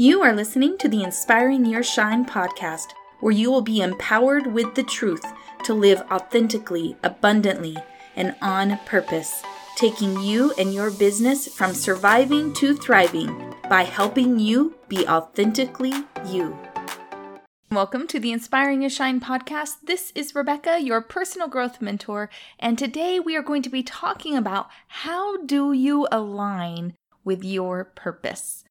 You are listening to the Inspiring Your Shine podcast, where you will be empowered with the truth to live authentically, abundantly, and on purpose, taking you and your business from surviving to thriving by helping you be authentically you. Welcome to the Inspiring Your Shine podcast. This is Rebecca, your personal growth mentor, and today we are going to be talking about how do you align with your purpose.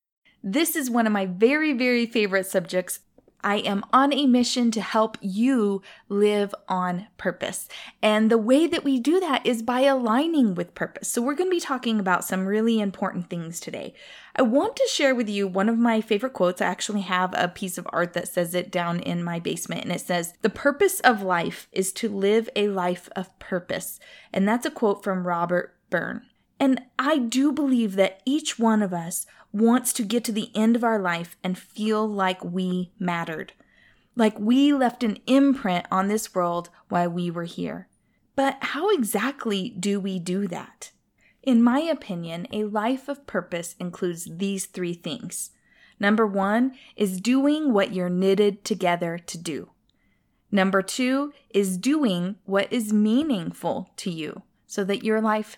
This is one of my very, very favorite subjects. I am on a mission to help you live on purpose. And the way that we do that is by aligning with purpose. So, we're going to be talking about some really important things today. I want to share with you one of my favorite quotes. I actually have a piece of art that says it down in my basement, and it says, The purpose of life is to live a life of purpose. And that's a quote from Robert Byrne. And I do believe that each one of us wants to get to the end of our life and feel like we mattered, like we left an imprint on this world while we were here. But how exactly do we do that? In my opinion, a life of purpose includes these three things. Number one is doing what you're knitted together to do. Number two is doing what is meaningful to you so that your life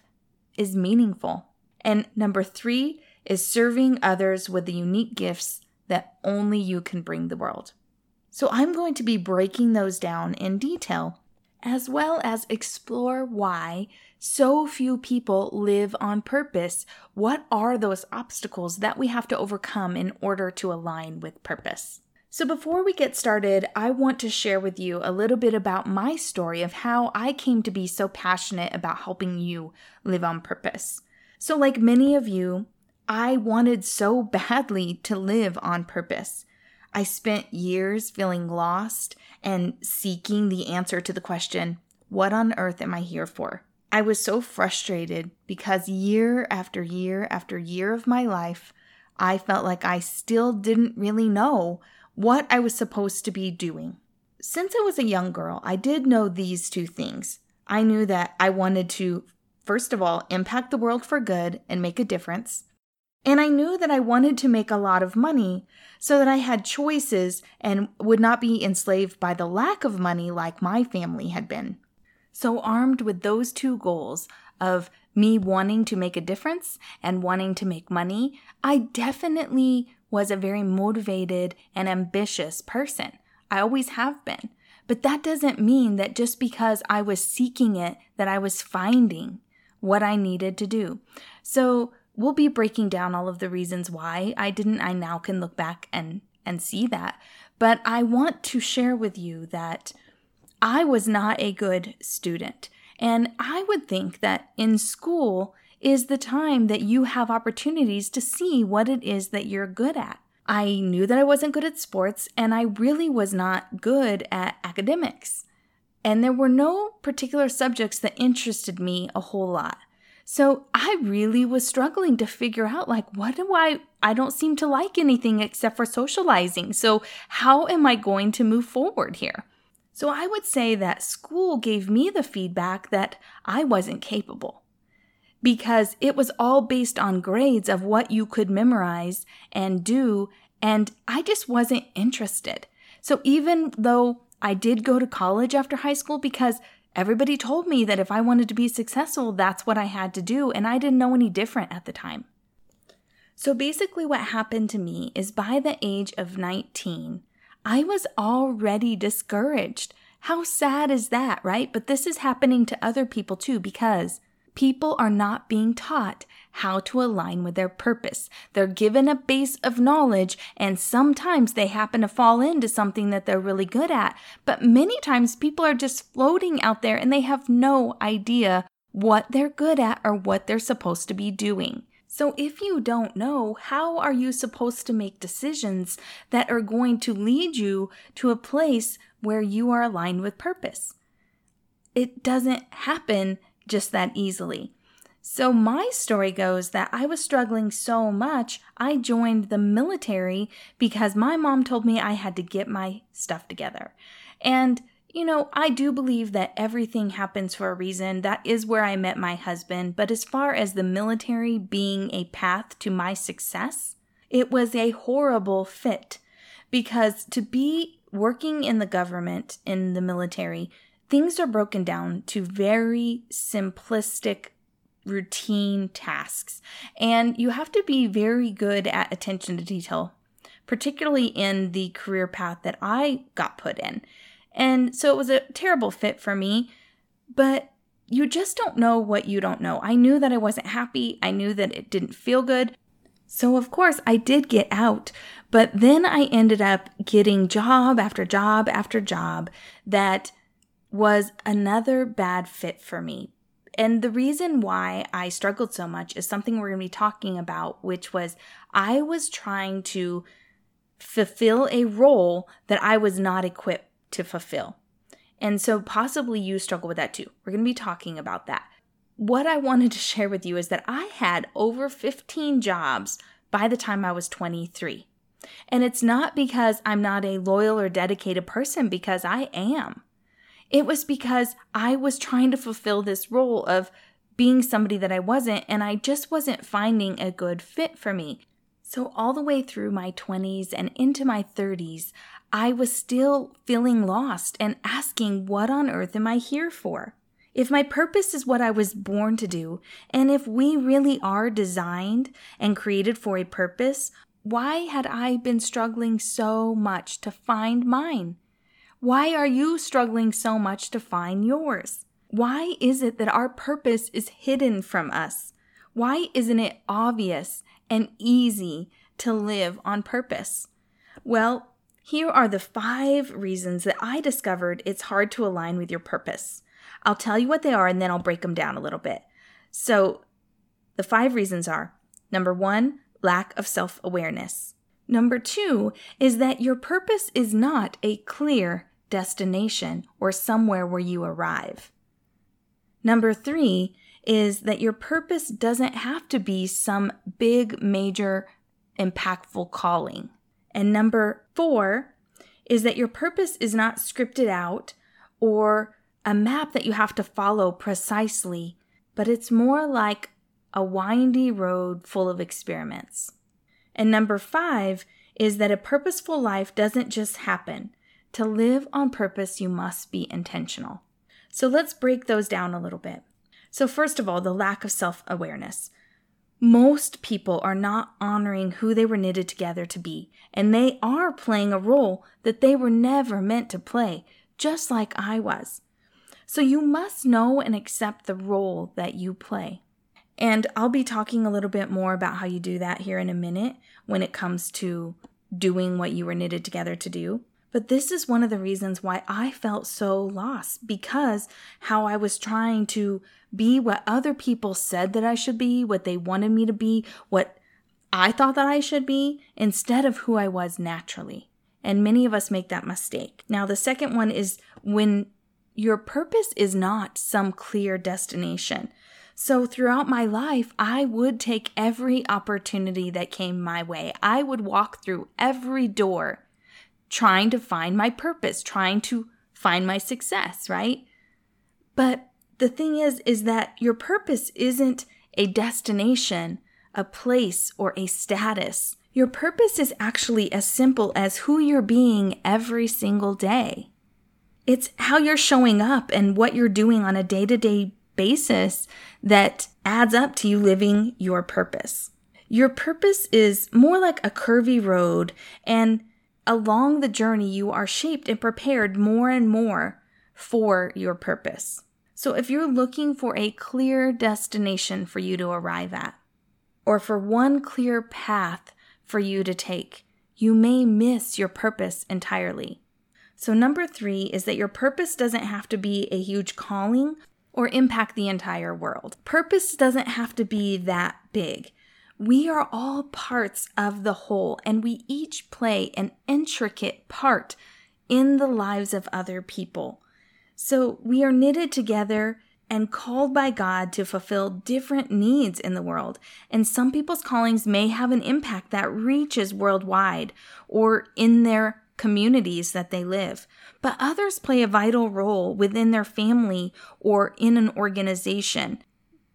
is meaningful. And number three is serving others with the unique gifts that only you can bring the world. So I'm going to be breaking those down in detail, as well as explore why so few people live on purpose. What are those obstacles that we have to overcome in order to align with purpose? So, before we get started, I want to share with you a little bit about my story of how I came to be so passionate about helping you live on purpose. So, like many of you, I wanted so badly to live on purpose. I spent years feeling lost and seeking the answer to the question, What on earth am I here for? I was so frustrated because year after year after year of my life, I felt like I still didn't really know what I was supposed to be doing. Since I was a young girl, I did know these two things. I knew that I wanted to, first of all, impact the world for good and make a difference. And I knew that I wanted to make a lot of money so that I had choices and would not be enslaved by the lack of money like my family had been. So, armed with those two goals of me wanting to make a difference and wanting to make money, I definitely was a very motivated and ambitious person. I always have been. But that doesn't mean that just because I was seeking it, that I was finding what I needed to do. So, we'll be breaking down all of the reasons why I didn't. I now can look back and and see that. But I want to share with you that I was not a good student. And I would think that in school is the time that you have opportunities to see what it is that you're good at. I knew that I wasn't good at sports and I really was not good at academics. And there were no particular subjects that interested me a whole lot. So I really was struggling to figure out like what do I I don't seem to like anything except for socializing. So how am I going to move forward here? So I would say that school gave me the feedback that I wasn't capable because it was all based on grades of what you could memorize and do and I just wasn't interested. So even though I did go to college after high school because Everybody told me that if I wanted to be successful, that's what I had to do, and I didn't know any different at the time. So basically, what happened to me is by the age of 19, I was already discouraged. How sad is that, right? But this is happening to other people too because people are not being taught how to align with their purpose. They're given a base of knowledge, and sometimes they happen to fall into something that they're really good at. But many times people are just floating out there and they have no idea what they're good at or what they're supposed to be doing. So, if you don't know, how are you supposed to make decisions that are going to lead you to a place where you are aligned with purpose? It doesn't happen just that easily. So, my story goes that I was struggling so much, I joined the military because my mom told me I had to get my stuff together. And, you know, I do believe that everything happens for a reason. That is where I met my husband. But as far as the military being a path to my success, It was a horrible fit because to be working in the government, in the military, things are broken down to very simplistic routine tasks. And you have to be very good at attention to detail, particularly in the career path that I got put in. And so it was a terrible fit for me, but you just don't know what you don't know. I knew that I wasn't happy. I knew that it didn't feel good. So, of course, I did get out, but then I ended up getting job after job after job that was another bad fit for me and the reason why I struggled so much is something we're going to be talking about, which was I was trying to fulfill a role that I was not equipped to fulfill. And so possibly you struggle with that too. We're going to be talking about that. What I wanted to share with you is that I had over 15 jobs by the time I was 23. And it's not because I'm not a loyal or dedicated person, because I am. It was because I was trying to fulfill this role of being somebody that I wasn't, and I just wasn't finding a good fit for me. So, all the way through my 20s and into my 30s, I was still feeling lost and asking, What on earth am I here for? If my purpose is what I was born to do, and if we really are designed and created for a purpose, why had I been struggling so much to find mine? Why are you struggling so much to find yours? Why is it that our purpose is hidden from us? Why isn't it obvious and easy to live on purpose? Well, here are the five reasons that I discovered it's hard to align with your purpose. I'll tell you what they are and then I'll break them down a little bit. So, the five reasons are number one, lack of self awareness. Number two is that your purpose is not a clear destination or somewhere where you arrive. Number three is that your purpose doesn't have to be some big, major, impactful calling. And number four is that your purpose is not scripted out or a map that you have to follow precisely, but it's more like a windy road full of experiments. And number five is that a purposeful life doesn't just happen. To live on purpose, you must be intentional. So let's break those down a little bit. So, first of all, the lack of self awareness. Most people are not honoring who they were knitted together to be, and they are playing a role that they were never meant to play, just like I was. So, you must know and accept the role that you play. And I'll be talking a little bit more about how you do that here in a minute when it comes to doing what you were knitted together to do. But this is one of the reasons why I felt so lost because how I was trying to be what other people said that I should be, what they wanted me to be, what I thought that I should be, instead of who I was naturally. And many of us make that mistake. Now, the second one is when your purpose is not some clear destination. So, throughout my life, I would take every opportunity that came my way. I would walk through every door trying to find my purpose, trying to find my success, right? But the thing is, is that your purpose isn't a destination, a place, or a status. Your purpose is actually as simple as who you're being every single day. It's how you're showing up and what you're doing on a day to day basis that adds up to you living your purpose. Your purpose is more like a curvy road, and along the journey, you are shaped and prepared more and more for your purpose. So, if you're looking for a clear destination for you to arrive at, or for one clear path for you to take, you may miss your purpose entirely. So, number three is that your purpose doesn't have to be a huge calling or impact the entire world. Purpose doesn't have to be that big. We are all parts of the whole, and we each play an intricate part in the lives of other people. So we are knitted together and called by God to fulfill different needs in the world. And some people's callings may have an impact that reaches worldwide or in their communities that they live. But others play a vital role within their family or in an organization.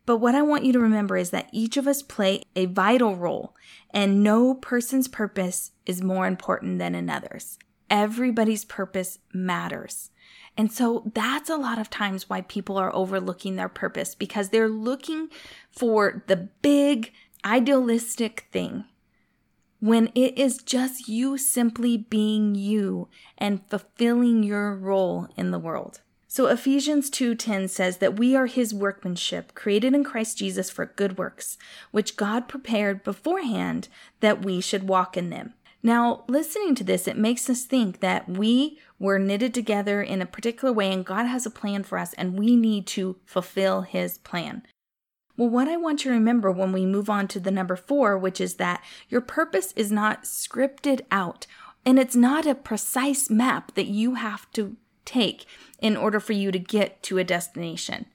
But what I want you to remember is that each of us play a vital role, and no person's purpose is more important than another's. Everybody's purpose matters. And so that's a lot of times why people are overlooking their purpose because they're looking for the big idealistic thing when it is just you simply being you and fulfilling your role in the world. So Ephesians 2:10 says that we are his workmanship, created in Christ Jesus for good works, which God prepared beforehand that we should walk in them. Now, listening to this, it makes us think that we were knitted together in a particular way and God has a plan for us and we need to fulfill his plan. Well, what I want you to remember when we move on to the number four, which is that your purpose is not scripted out and it's not a precise map that you have to take in order for you to get to a destination.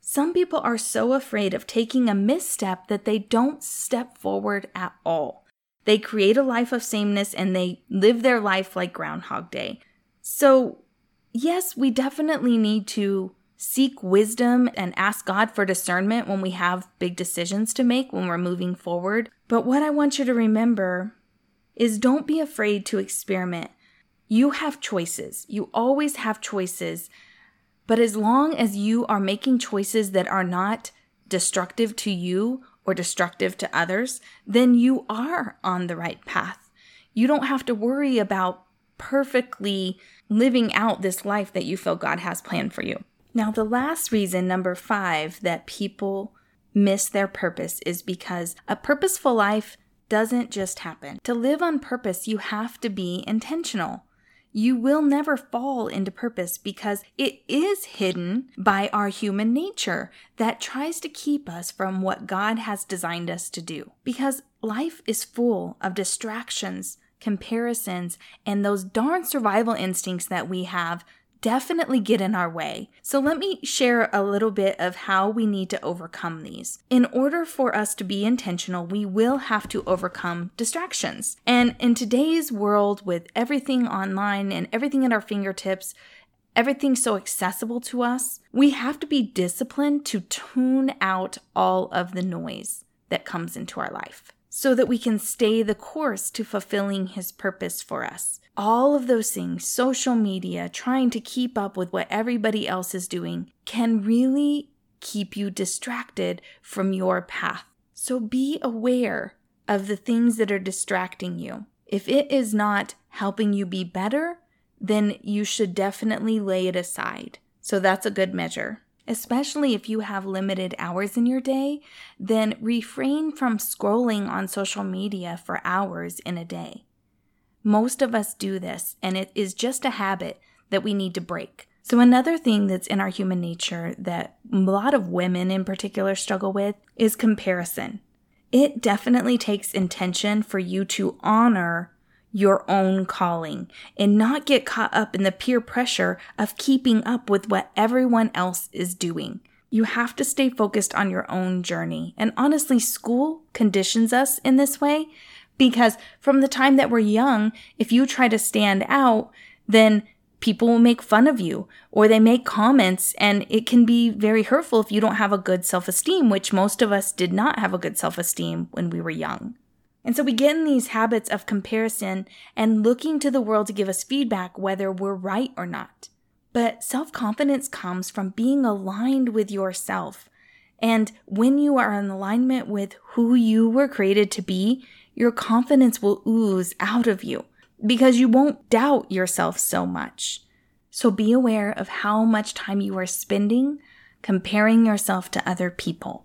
Some people are so afraid of taking a misstep that they don't step forward at all. They create a life of sameness and they live their life like Groundhog Day. So, yes, we definitely need to seek wisdom and ask God for discernment when we have big decisions to make when we're moving forward. But what I want you to remember is don't be afraid to experiment. You have choices. You always have choices. But as long as you are making choices that are not destructive to you or destructive to others, then you are on the right path. You don't have to worry about perfectly living out this life that you feel God has planned for you. Now, the last reason, number five, that people miss their purpose is because a purposeful life doesn't just happen. To live on purpose, you have to be intentional you will never fall into purpose because it is hidden by our human nature that tries to keep us from what God has designed us to do. Because life is full of distractions, comparisons, and those darn survival instincts that we have definitely get in our way. So let me share a little bit of how we need to overcome these. In order for us to be intentional, we will have to overcome distractions. And in today's world with everything online and everything at our fingertips, everything so accessible to us, we have to be disciplined to tune out all of the noise that comes into our life so that we can stay the course to fulfilling His purpose for us. All of those things, social media, trying to keep up with what everybody else is doing, can really keep you distracted from your path. So be aware of the things that are distracting you. If it is not helping you be better, then you should definitely lay it aside. So that's a good measure especially if you have limited hours in your day, then refrain from scrolling on social media for hours in a day. Most of us do this, and it is just a habit that we need to break. So, another thing that's in our human nature that a lot of women in particular struggle with is comparison. It definitely takes intention for you to honor your own calling and not get caught up in the peer pressure of keeping up with what everyone else is doing. You have to stay focused on your own journey. And honestly, school conditions us in this way because from the time that we're young, if you try to stand out, then people will make fun of you or they make comments and it can be very hurtful if you don't have a good self-esteem, which most of us did not have a good self-esteem when we were young. And so we get in these habits of comparison and looking to the world to give us feedback whether we're right or not. But self confidence comes from being aligned with yourself. And when you are in alignment with who you were created to be, your confidence will ooze out of you because you won't doubt yourself so much. So be aware of how much time you are spending comparing yourself to other people.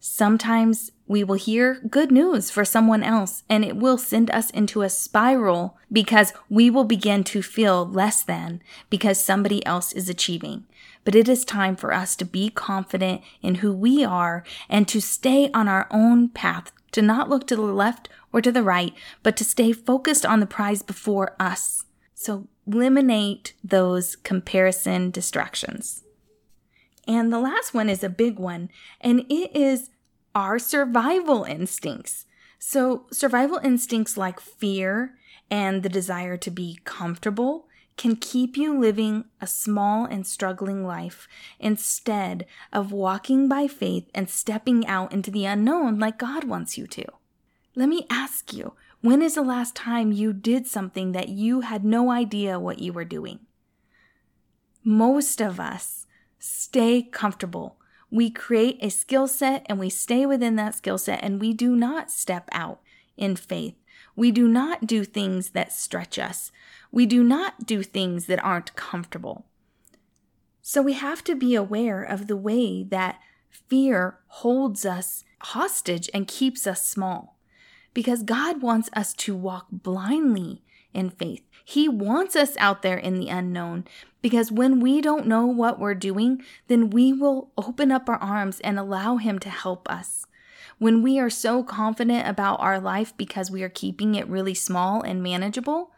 Sometimes we will hear good news for someone else and it will send us into a spiral because we will begin to feel less than because somebody else is achieving. But it is time for us to be confident in who we are and to stay on our own path, to not look to the left or to the right, but to stay focused on the prize before us. So eliminate those comparison distractions. And the last one is a big one, and it is our survival instincts. So, survival instincts like fear and the desire to be comfortable can keep you living a small and struggling life instead of walking by faith and stepping out into the unknown like God wants you to. Let me ask you when is the last time you did something that you had no idea what you were doing? Most of us stay comfortable. We create a skill set and we stay within that skill set and we do not step out in faith. We do not do things that stretch us. We do not do things that aren't comfortable. So we have to be aware of the way that fear holds us hostage and keeps us small because God wants us to walk blindly in faith. He wants us out there in the unknown because when we don't know what we're doing, then we will open up our arms and allow Him to help us. When we are so confident about our life because we are keeping it really small and manageable,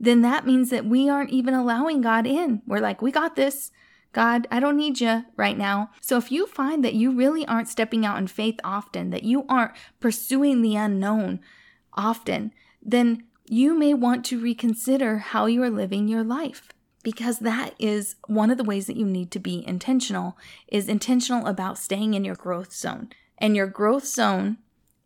then that means that we aren't even allowing God in. We're like, we got this. God, I don't need you right now. So if you find that you really aren't stepping out in faith often, that you aren't pursuing the unknown often, then you may want to reconsider how you are living your life because that is one of the ways that you need to be intentional is intentional about staying in your growth zone. And your growth zone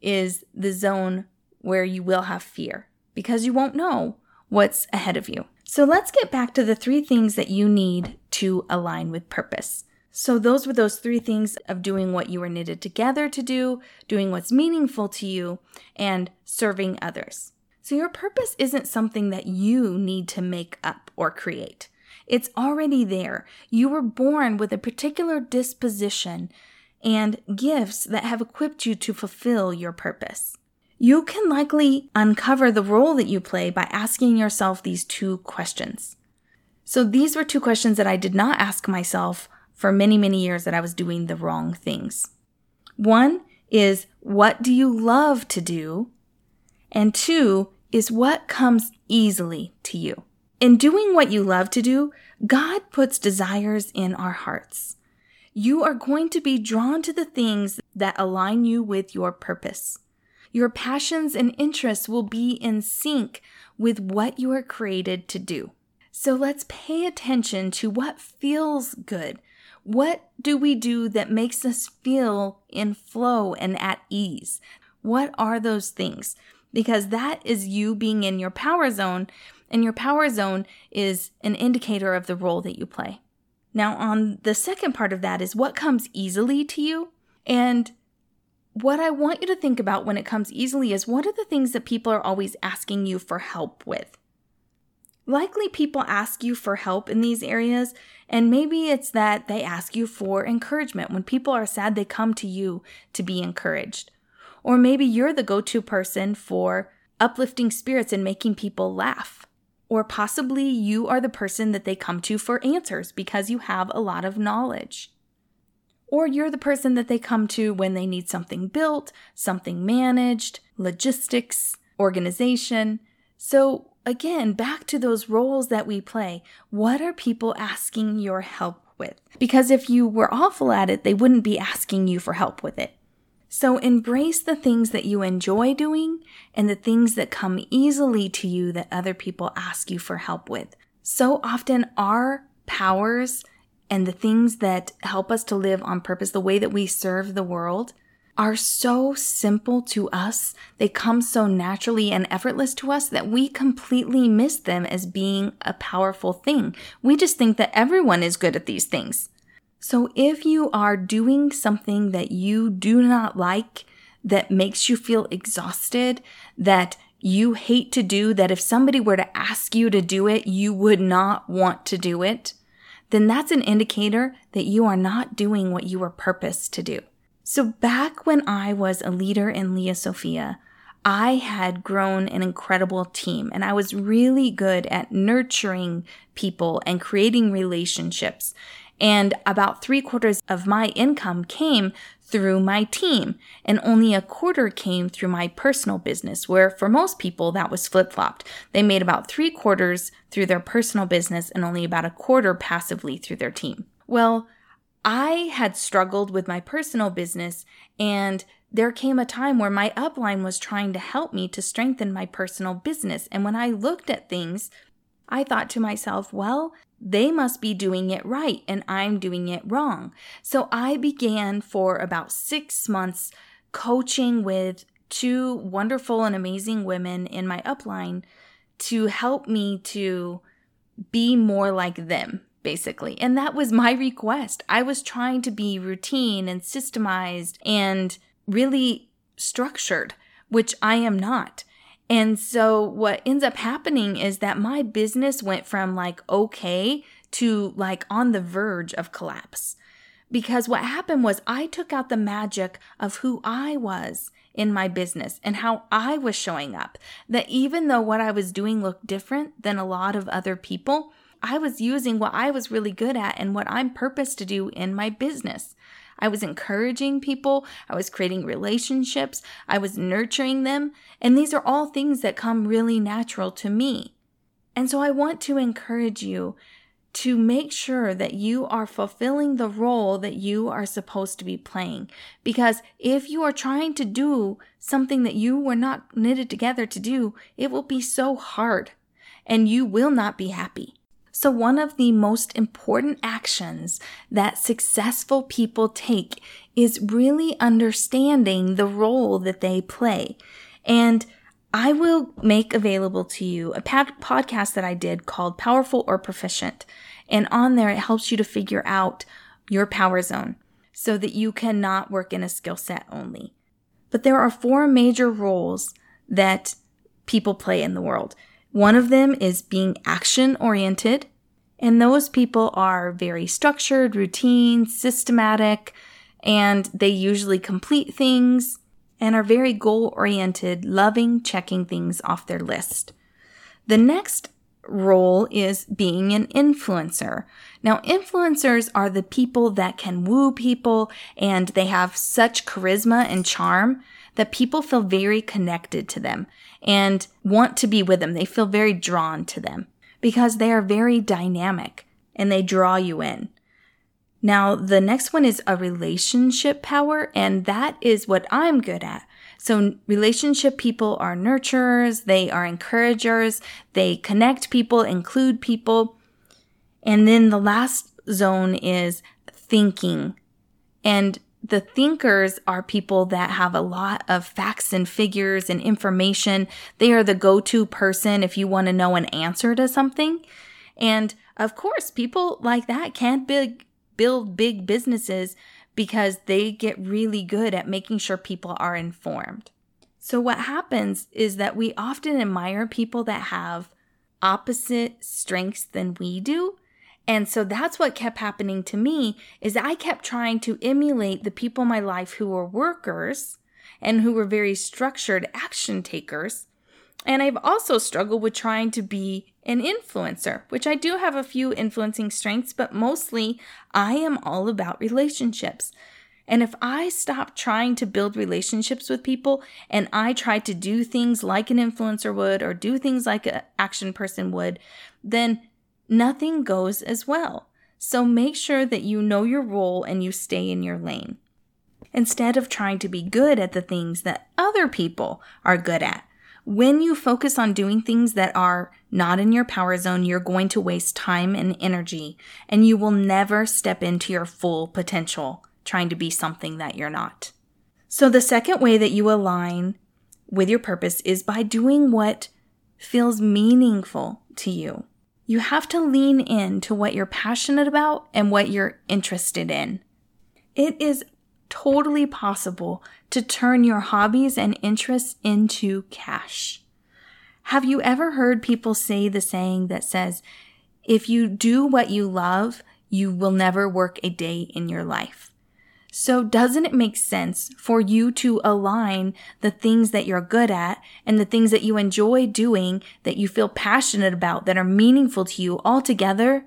is the zone where you will have fear because you won't know what's ahead of you. So let's get back to the three things that you need to align with purpose. So, those were those three things of doing what you were knitted together to do, doing what's meaningful to you, and serving others. So, your purpose isn't something that you need to make up or create. It's already there. You were born with a particular disposition and gifts that have equipped you to fulfill your purpose. You can likely uncover the role that you play by asking yourself these two questions. So, these were two questions that I did not ask myself for many, many years that I was doing the wrong things. One is, what do you love to do? And two is, what comes easily to you? In doing what you love to do, God puts desires in our hearts. You are going to be drawn to the things that align you with your purpose. Your passions and interests will be in sync with what you are created to do. So let's pay attention to what feels good. What do we do that makes us feel in flow and at ease? What are those things? Because that is you being in your power zone, and your power zone is an indicator of the role that you play. Now, on the second part of that is what comes easily to you. And what I want you to think about when it comes easily is what are the things that people are always asking you for help with? Likely people ask you for help in these areas, and maybe it's that they ask you for encouragement. When people are sad, they come to you to be encouraged. Or maybe you're the go to person for uplifting spirits and making people laugh. Or possibly you are the person that they come to for answers because you have a lot of knowledge. Or you're the person that they come to when they need something built, something managed, logistics, organization. So, again, back to those roles that we play. What are people asking your help with? Because if you were awful at it, they wouldn't be asking you for help with it. So embrace the things that you enjoy doing and the things that come easily to you that other people ask you for help with. So often our powers and the things that help us to live on purpose, the way that we serve the world, are so simple to us. They come so naturally and effortless to us that we completely miss them as being a powerful thing. We just think that everyone is good at these things. So if you are doing something that you do not like, that makes you feel exhausted, that you hate to do, that if somebody were to ask you to do it, you would not want to do it, then that's an indicator that you are not doing what you were purposed to do. So back when I was a leader in Lia Sophia, I had grown an incredible team and I was really good at nurturing people and creating relationships. And about three quarters of my income came through my team, and only a quarter came through my personal business, where for most people that was flip flopped. They made about three quarters through their personal business and only about a quarter passively through their team. Well, I had struggled with my personal business, and there came a time where my upline was trying to help me to strengthen my personal business. And when I looked at things, I thought to myself, well, they must be doing it right and I'm doing it wrong. So I began for about six months coaching with two wonderful and amazing women in my upline to help me to be more like them, basically. And that was my request. I was trying to be routine and systemized and really structured, which I am not. And so what ends up happening is that my business went from like okay to like on the verge of collapse. Because what happened was I took out the magic of who I was in my business and how I was showing up. That even though what I was doing looked different than a lot of other people, I was using what I was really good at and what I'm purposed to do in my business. I was encouraging people. I was creating relationships. I was nurturing them. And these are all things that come really natural to me. And so I want to encourage you to make sure that you are fulfilling the role that you are supposed to be playing. Because if you are trying to do something that you were not knitted together to do, it will be so hard and you will not be happy. So, one of the most important actions that successful people take is really understanding the role that they play. And I will make available to you a podcast that I did called Powerful or Proficient. And on there, it helps you to figure out your power zone so that you cannot work in a skill set only. But there are four major roles that people play in the world. One of them is being action oriented. And those people are very structured, routine, systematic, and they usually complete things and are very goal oriented, loving checking things off their list. The next role is being an influencer. Now, influencers are the people that can woo people and they have such charisma and charm that people feel very connected to them and want to be with them. They feel very drawn to them because they are very dynamic and they draw you in. Now, the next one is a relationship power, and that is what I'm good at. So, relationship people are nurturers, they are encouragers, they connect people, include people. And then the last zone is thinking. And the thinkers are people that have a lot of facts and figures and information. They are the go to person if you want to know an answer to something. And of course, people like that can't big, build big businesses because they get really good at making sure people are informed. So, what happens is that we often admire people that have opposite strengths than we do and so that's what kept happening to me is I kept trying to emulate the people in my life who were workers and who were very structured action takers. And I've also struggled with trying to be an influencer, which I do have a few influencing strengths, but mostly I am all about relationships. And if I stop trying to build relationships with people and I try to do things like an influencer would or do things like an action person would, then nothing goes as well. So make sure that you know your role and you stay in your lane. Instead of trying to be good at the things that other people are good at, when you focus on doing things that are not in your power zone, you're going to waste time and energy, and you will never step into your full potential trying to be something that you're not. So, the second way that you align with your purpose is by doing what feels meaningful to you. You have to lean in to what you're passionate about and what you're interested in. It is totally possible to turn your hobbies and interests into cash. Have you ever heard people say the saying that says, if you do what you love, you will never work a day in your life? So doesn't it make sense for you to align the things that you're good at and the things that you enjoy doing that you feel passionate about that are meaningful to you all together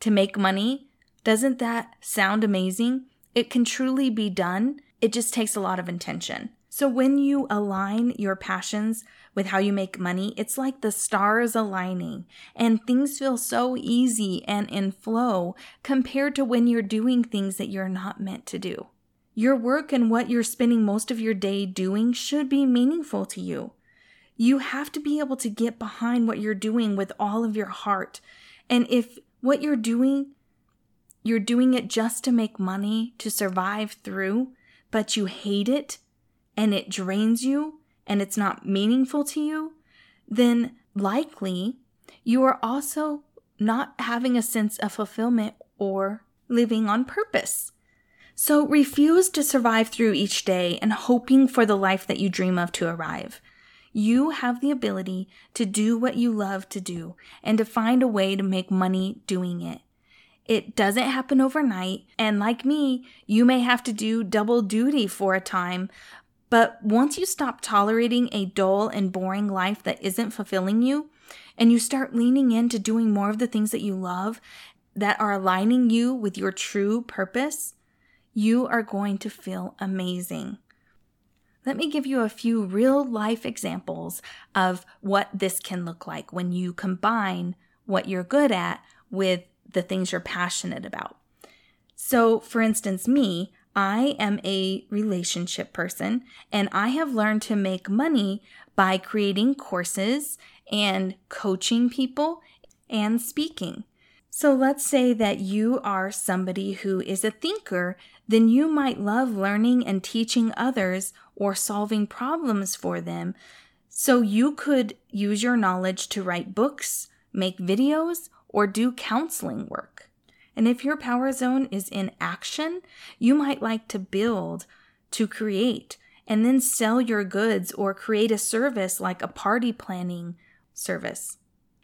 to make money? Doesn't that sound amazing? It can truly be done. It just takes a lot of intention. So when you align your passions with how you make money, it's like the stars aligning and things feel so easy and in flow compared to when you're doing things that you're not meant to do. Your work and what you're spending most of your day doing should be meaningful to you. You have to be able to get behind what you're doing with all of your heart. And if what you're doing, you're doing it just to make money to survive through, but you hate it and it drains you and it's not meaningful to you, then likely you are also not having a sense of fulfillment or living on purpose. So refuse to survive through each day and hoping for the life that you dream of to arrive. You have the ability to do what you love to do and to find a way to make money doing it. It doesn't happen overnight, and like me, you may have to do double duty for a time. But once you stop tolerating a dull and boring life that isn't fulfilling you, and you start leaning into doing more of the things that you love that are aligning you with your true purpose, you are going to feel amazing. Let me give you a few real life examples of what this can look like when you combine what you're good at with the things you're passionate about. So, for instance, me, I am a relationship person and I have learned to make money by creating courses and coaching people and speaking. So let's say that you are somebody who is a thinker, then you might love learning and teaching others or solving problems for them. So you could use your knowledge to write books, make videos, or do counseling work. And if your power zone is in action, you might like to build, to create, and then sell your goods or create a service like a party planning service.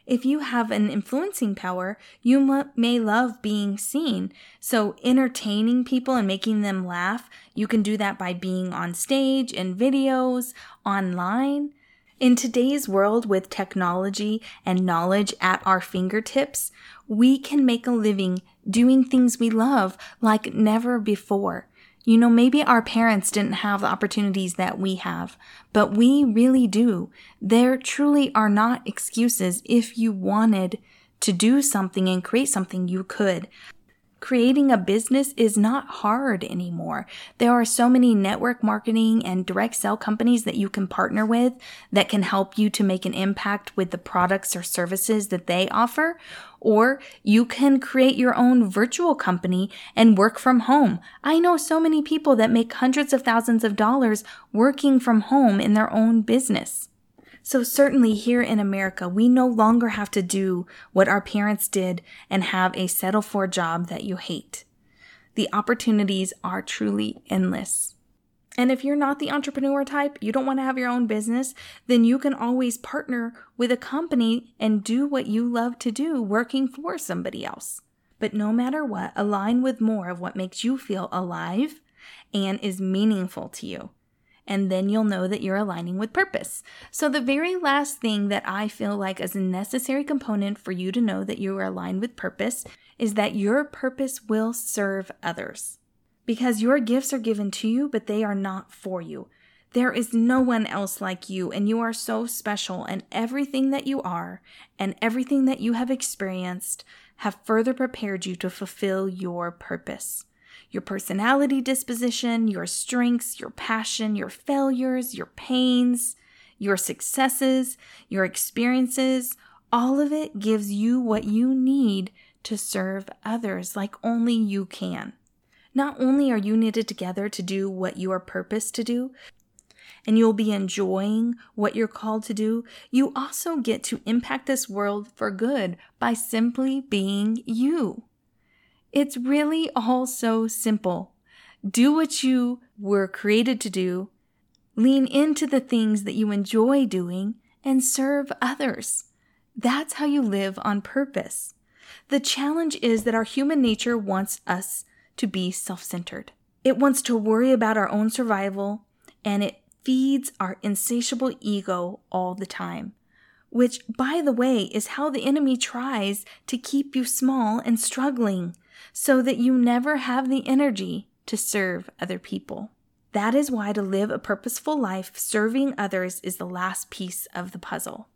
If you have an influencing power, you may love being seen. So, entertaining people and making them laugh, you can do that by being on stage, in videos, online. In today's world with technology and knowledge at our fingertips, we can make a living doing things we love like never before. You know, maybe our parents didn't have the opportunities that we have, but we really do. There truly are not excuses. If you wanted to do something and create something, you could. Creating a business is not hard anymore. There are so many network marketing and direct sell companies that you can partner with that can help you to make an impact with the products or services that they offer. Or you can create your own virtual company and work from home. I know so many people that make hundreds of thousands of dollars working from home in their own business. So certainly here in America, we no longer have to do what our parents did and have a settle for job that you hate. The opportunities are truly endless. And if you're not the entrepreneur type, you don't want to have your own business, then you can always partner with a company and do what you love to do working for somebody else. But no matter what, align with more of what makes you feel alive and is meaningful to you and then you'll know that you're aligning with purpose. So, the very last thing that I feel like is a necessary component for you to know that you are aligned with purpose is that your purpose will serve others. Because your gifts are given to you, but they are not for you. There is no one else like you, and you are so special, and everything that you are and everything that you have experienced have further prepared you to fulfill your purpose your personality disposition, your strengths, your passion, your failures, your pains, your successes, your experiences, all of it gives you what you need to serve others like only you can. Not only are you knitted together to do what you are purposed to do, and you'll be enjoying what you're called to do, you also get to impact this world for good by simply being you. It's really all so simple. Do what you were created to do, lean into the things that you enjoy doing, and serve others. That's how you live on purpose. The challenge is that our human nature wants us to be self centered. It wants to worry about our own survival, and it feeds our insatiable ego all the time. Which, by the way, is how the enemy tries to keep you small and struggling so that you never have the energy to serve other people. That is why to live a purposeful life serving others is the last piece of the puzzle.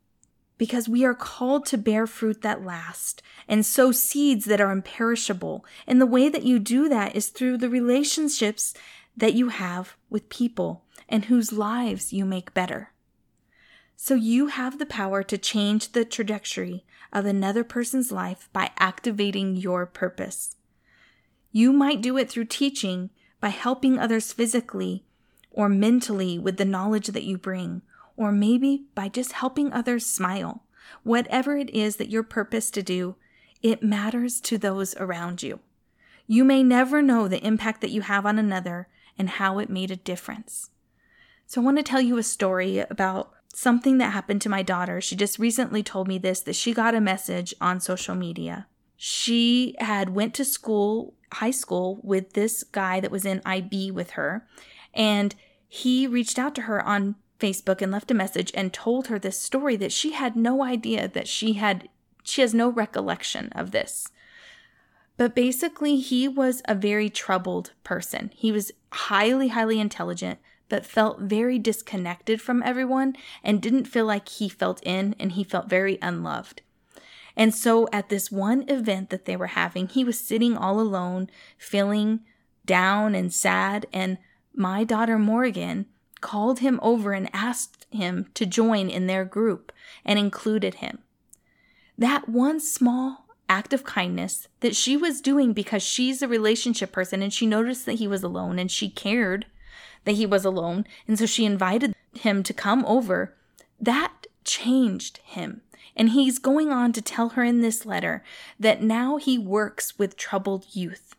Because we are called to bear fruit that last and sow seeds that are imperishable. And the way that you do that is through the relationships that you have with people and whose lives you make better. So you have the power to change the trajectory of another person's life by activating your purpose. You might do it through teaching by helping others physically or mentally with the knowledge that you bring, or maybe by just helping others smile. Whatever it is that your purpose to do, it matters to those around you. You may never know the impact that you have on another and how it made a difference. So I want to tell you a story about something that happened to my daughter. She just recently told me this that she got a message on social media. She had went to school, high school with this guy that was in IB with her, and he reached out to her on Facebook and left a message and told her this story that she had no idea that she had she has no recollection of this. But basically, he was a very troubled person. He was highly, highly intelligent, but felt very disconnected from everyone and didn't feel like he felt in and he felt very unloved. And so at this one event that they were having, he was sitting all alone, feeling down and sad. And my daughter Morgan called him over and asked him to join in their group and included him. That one small act of kindness that she was doing because she's a relationship person and she noticed that he was alone and she cared that he was alone. And so she invited him to come over. That changed him. And he's going on to tell her in this letter that now he works with troubled youth.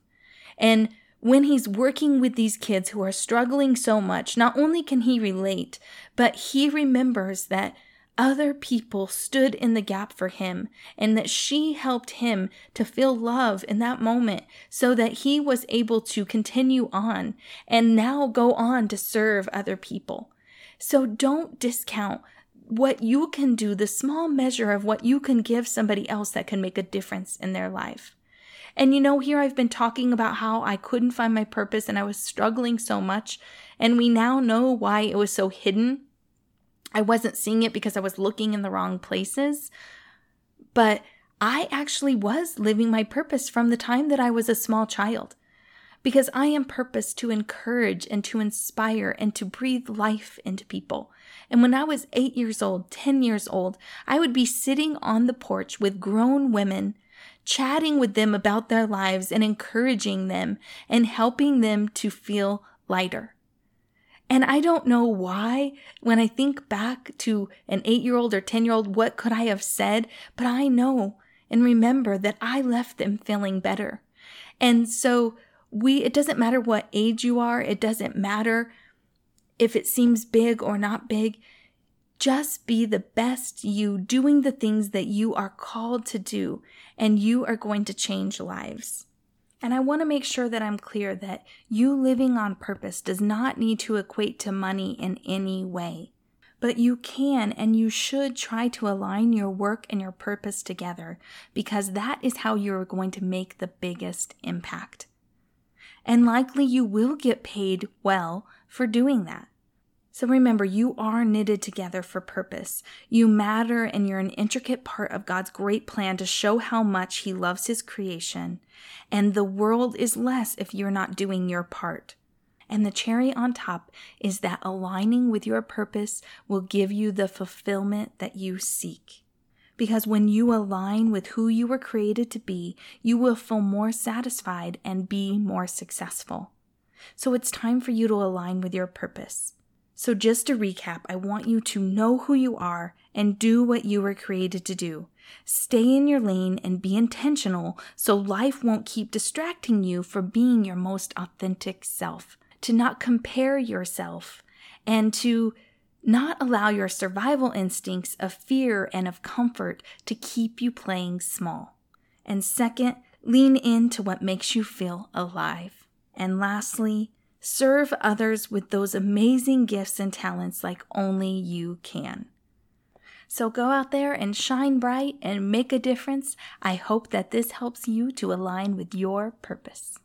And when he's working with these kids who are struggling so much, not only can he relate, but he remembers that other people stood in the gap for him and that she helped him to feel love in that moment so that he was able to continue on and now go on to serve other people. So don't discount what you can do, the small measure of what you can give somebody else that can make a difference in their life. And you know, here I've been talking about how I couldn't find my purpose and I was struggling so much. And we now know why it was so hidden I wasn't seeing it because I was looking in the wrong places. But I actually was living my purpose from the time that I was a small child. Because I am purposed to encourage and to inspire and to breathe life into people. And when I was eight years old, 10 years old, I would be sitting on the porch with grown women, chatting with them about their lives and encouraging them and helping them to feel lighter. And I don't know why, when I think back to an eight year old or 10 year old, what could I have said? But I know and remember that I left them feeling better. And so we, it doesn't matter what age you are, it doesn't matter if it seems big or not big. Just be the best you, doing the things that you are called to do, and you are going to change lives. And I want to make sure that I'm clear that you living on purpose does not need to equate to money in any way. But you can and you should try to align your work and your purpose together because that is how you're going to make the biggest impact. And likely you will get paid well for doing that. So remember, you are knitted together for purpose. You matter and you're an intricate part of God's great plan to show how much He loves His creation. And the world is less if you're not doing your part. And the cherry on top is that aligning with your purpose will give you the fulfillment that you seek. Because when you align with who you were created to be, you will feel more satisfied and be more successful. So it's time for you to align with your purpose. So, just to recap, I want you to know who you are and do what you were created to do. Stay in your lane and be intentional so life won't keep distracting you from being your most authentic self. To not compare yourself and to not allow your survival instincts of fear and of comfort to keep you playing small. And second, lean into what makes you feel alive. And lastly, Serve others with those amazing gifts and talents like only you can. So go out there and shine bright and make a difference. I hope that this helps you to align with your purpose.